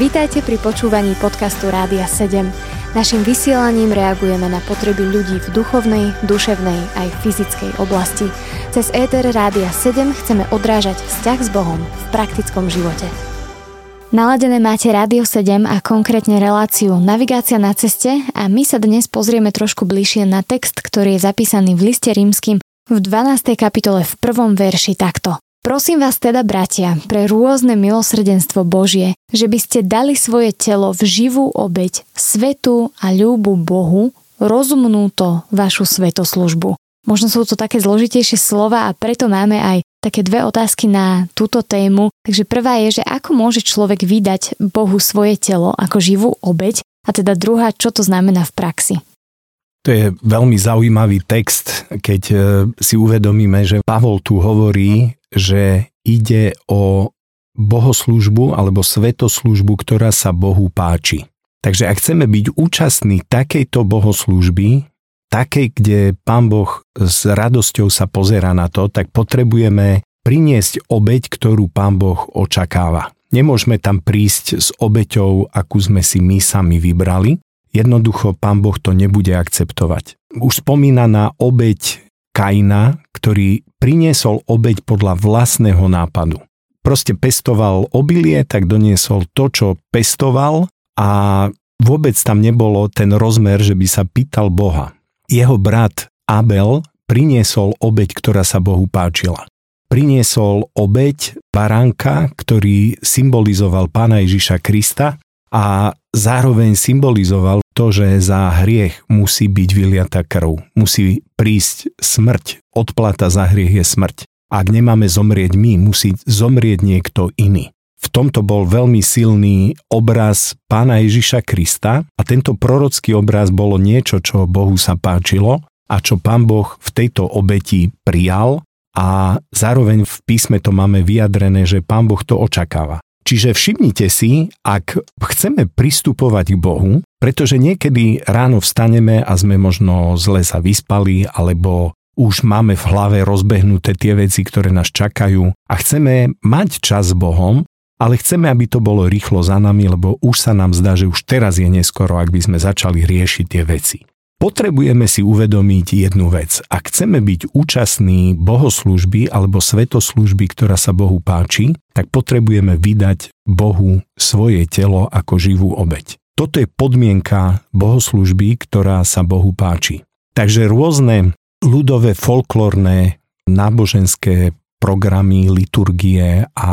Vítajte pri počúvaní podcastu Rádia 7. Naším vysielaním reagujeme na potreby ľudí v duchovnej, duševnej aj fyzickej oblasti. Cez ETR Rádia 7 chceme odrážať vzťah s Bohom v praktickom živote. Naladené máte Rádio 7 a konkrétne reláciu Navigácia na ceste a my sa dnes pozrieme trošku bližšie na text, ktorý je zapísaný v liste rímským v 12. kapitole v prvom verši takto. Prosím vás teda, bratia, pre rôzne milosrdenstvo Božie, že by ste dali svoje telo v živú obeď, svetu a ľúbu Bohu, rozumnú to vašu svetoslužbu. Možno sú to také zložitejšie slova a preto máme aj také dve otázky na túto tému. Takže prvá je, že ako môže človek vydať Bohu svoje telo ako živú obeď a teda druhá, čo to znamená v praxi. To je veľmi zaujímavý text, keď e, si uvedomíme, že Pavol tu hovorí, že ide o bohoslužbu alebo svetoslužbu, ktorá sa Bohu páči. Takže ak chceme byť účastní takejto bohoslužby, takej, kde Pán Boh s radosťou sa pozera na to, tak potrebujeme priniesť obeď, ktorú Pán Boh očakáva. Nemôžeme tam prísť s obeťou, akú sme si my sami vybrali. Jednoducho Pán Boh to nebude akceptovať. Už spomínaná obeď Kaina, ktorý priniesol obeď podľa vlastného nápadu. Proste pestoval obilie, tak doniesol to, čo pestoval a vôbec tam nebolo ten rozmer, že by sa pýtal Boha. Jeho brat Abel priniesol obeď, ktorá sa Bohu páčila. Priniesol obeď baránka, ktorý symbolizoval pána Ježiša Krista a zároveň symbolizoval to, že za hriech musí byť vyliata krv, musí prísť smrť, odplata za hriech je smrť. Ak nemáme zomrieť my, musí zomrieť niekto iný. V tomto bol veľmi silný obraz pána Ježiša Krista a tento prorocký obraz bolo niečo, čo Bohu sa páčilo a čo pán Boh v tejto obeti prijal a zároveň v písme to máme vyjadrené, že pán Boh to očakáva. Čiže všimnite si, ak chceme pristupovať k Bohu, pretože niekedy ráno vstaneme a sme možno zle sa vyspali, alebo už máme v hlave rozbehnuté tie veci, ktoré nás čakajú a chceme mať čas s Bohom, ale chceme, aby to bolo rýchlo za nami, lebo už sa nám zdá, že už teraz je neskoro, ak by sme začali riešiť tie veci. Potrebujeme si uvedomiť jednu vec. Ak chceme byť účastní bohoslužby alebo svetoslužby, ktorá sa Bohu páči, tak potrebujeme vydať Bohu svoje telo ako živú obeď. Toto je podmienka bohoslužby, ktorá sa Bohu páči. Takže rôzne ľudové folklórne náboženské programy, liturgie a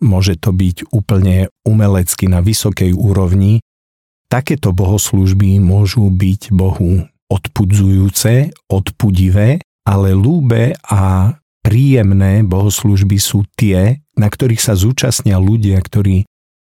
môže to byť úplne umelecky na vysokej úrovni, takéto bohoslužby môžu byť Bohu odpudzujúce, odpudivé, ale lúbe a príjemné bohoslužby sú tie, na ktorých sa zúčastnia ľudia, ktorí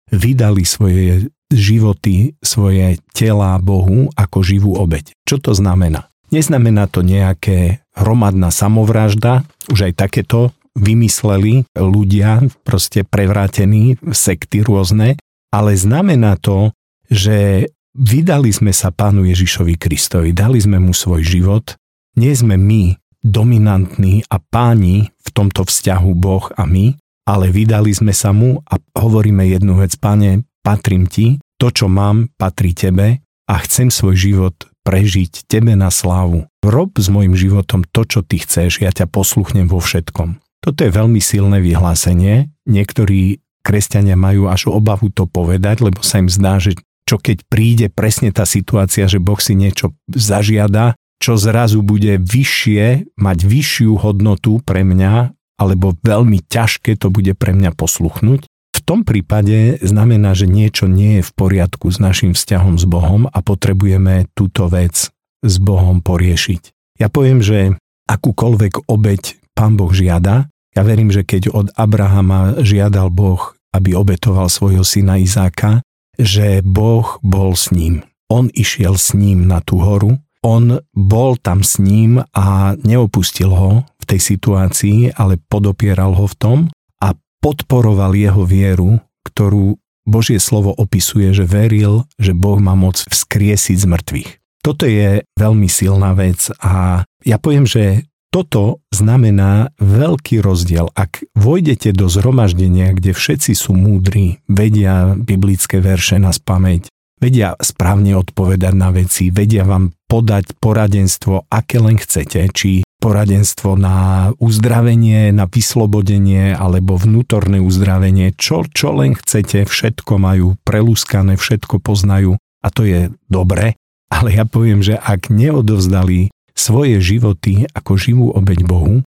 vydali svoje životy, svoje tela Bohu ako živú obeď. Čo to znamená? Neznamená to nejaké hromadná samovražda, už aj takéto vymysleli ľudia, proste prevrátení, sekty rôzne, ale znamená to, že Vydali sme sa Pánu Ježišovi Kristovi, dali sme mu svoj život, nie sme my dominantní a páni v tomto vzťahu Boh a my, ale vydali sme sa mu a hovoríme jednu vec, Pane, patrím ti, to, čo mám, patrí tebe a chcem svoj život prežiť tebe na slávu. Rob s mojim životom to, čo ty chceš, ja ťa posluchnem vo všetkom. Toto je veľmi silné vyhlásenie. Niektorí kresťania majú až obavu to povedať, lebo sa im zdá, že čo keď príde presne tá situácia, že Boh si niečo zažiada, čo zrazu bude vyššie, mať vyššiu hodnotu pre mňa, alebo veľmi ťažké to bude pre mňa posluchnúť. V tom prípade znamená, že niečo nie je v poriadku s našim vzťahom s Bohom a potrebujeme túto vec s Bohom poriešiť. Ja poviem, že akúkoľvek obeď Pán Boh žiada, ja verím, že keď od Abrahama žiadal Boh, aby obetoval svojho syna Izáka, že Boh bol s ním. On išiel s ním na tú horu, on bol tam s ním a neopustil ho v tej situácii, ale podopieral ho v tom a podporoval jeho vieru, ktorú Božie slovo opisuje, že veril, že Boh má moc vzkriesiť z mŕtvych. Toto je veľmi silná vec a ja poviem, že toto znamená veľký rozdiel. Ak vojdete do zhromaždenia, kde všetci sú múdri, vedia biblické verše na spameť, vedia správne odpovedať na veci, vedia vám podať poradenstvo, aké len chcete, či poradenstvo na uzdravenie, na vyslobodenie alebo vnútorné uzdravenie, čo, čo len chcete, všetko majú prelúskané, všetko poznajú a to je dobre, ale ja poviem, že ak neodovzdali svoje životy ako živú obeď Bohu,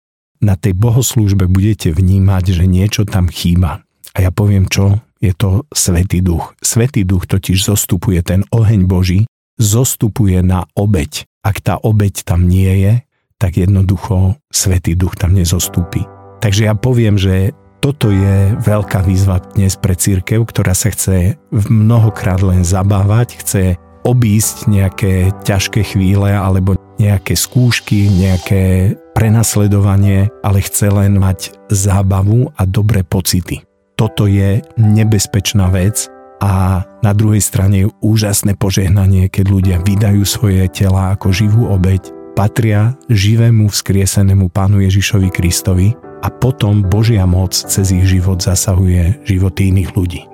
na tej bohoslúžbe budete vnímať, že niečo tam chýba. A ja poviem čo, je to Svetý duch. Svetý duch totiž zostupuje ten oheň Boží, zostupuje na obeď. Ak tá obeď tam nie je, tak jednoducho Svetý duch tam nezostúpi. Takže ja poviem, že toto je veľká výzva dnes pre církev, ktorá sa chce mnohokrát len zabávať, chce obísť nejaké ťažké chvíle alebo nejaké skúšky, nejaké prenasledovanie, ale chce len mať zábavu a dobré pocity toto je nebezpečná vec a na druhej strane je úžasné požehnanie, keď ľudia vydajú svoje tela ako živú obeď, patria živému vzkriesenému Pánu Ježišovi Kristovi a potom Božia moc cez ich život zasahuje životy iných ľudí.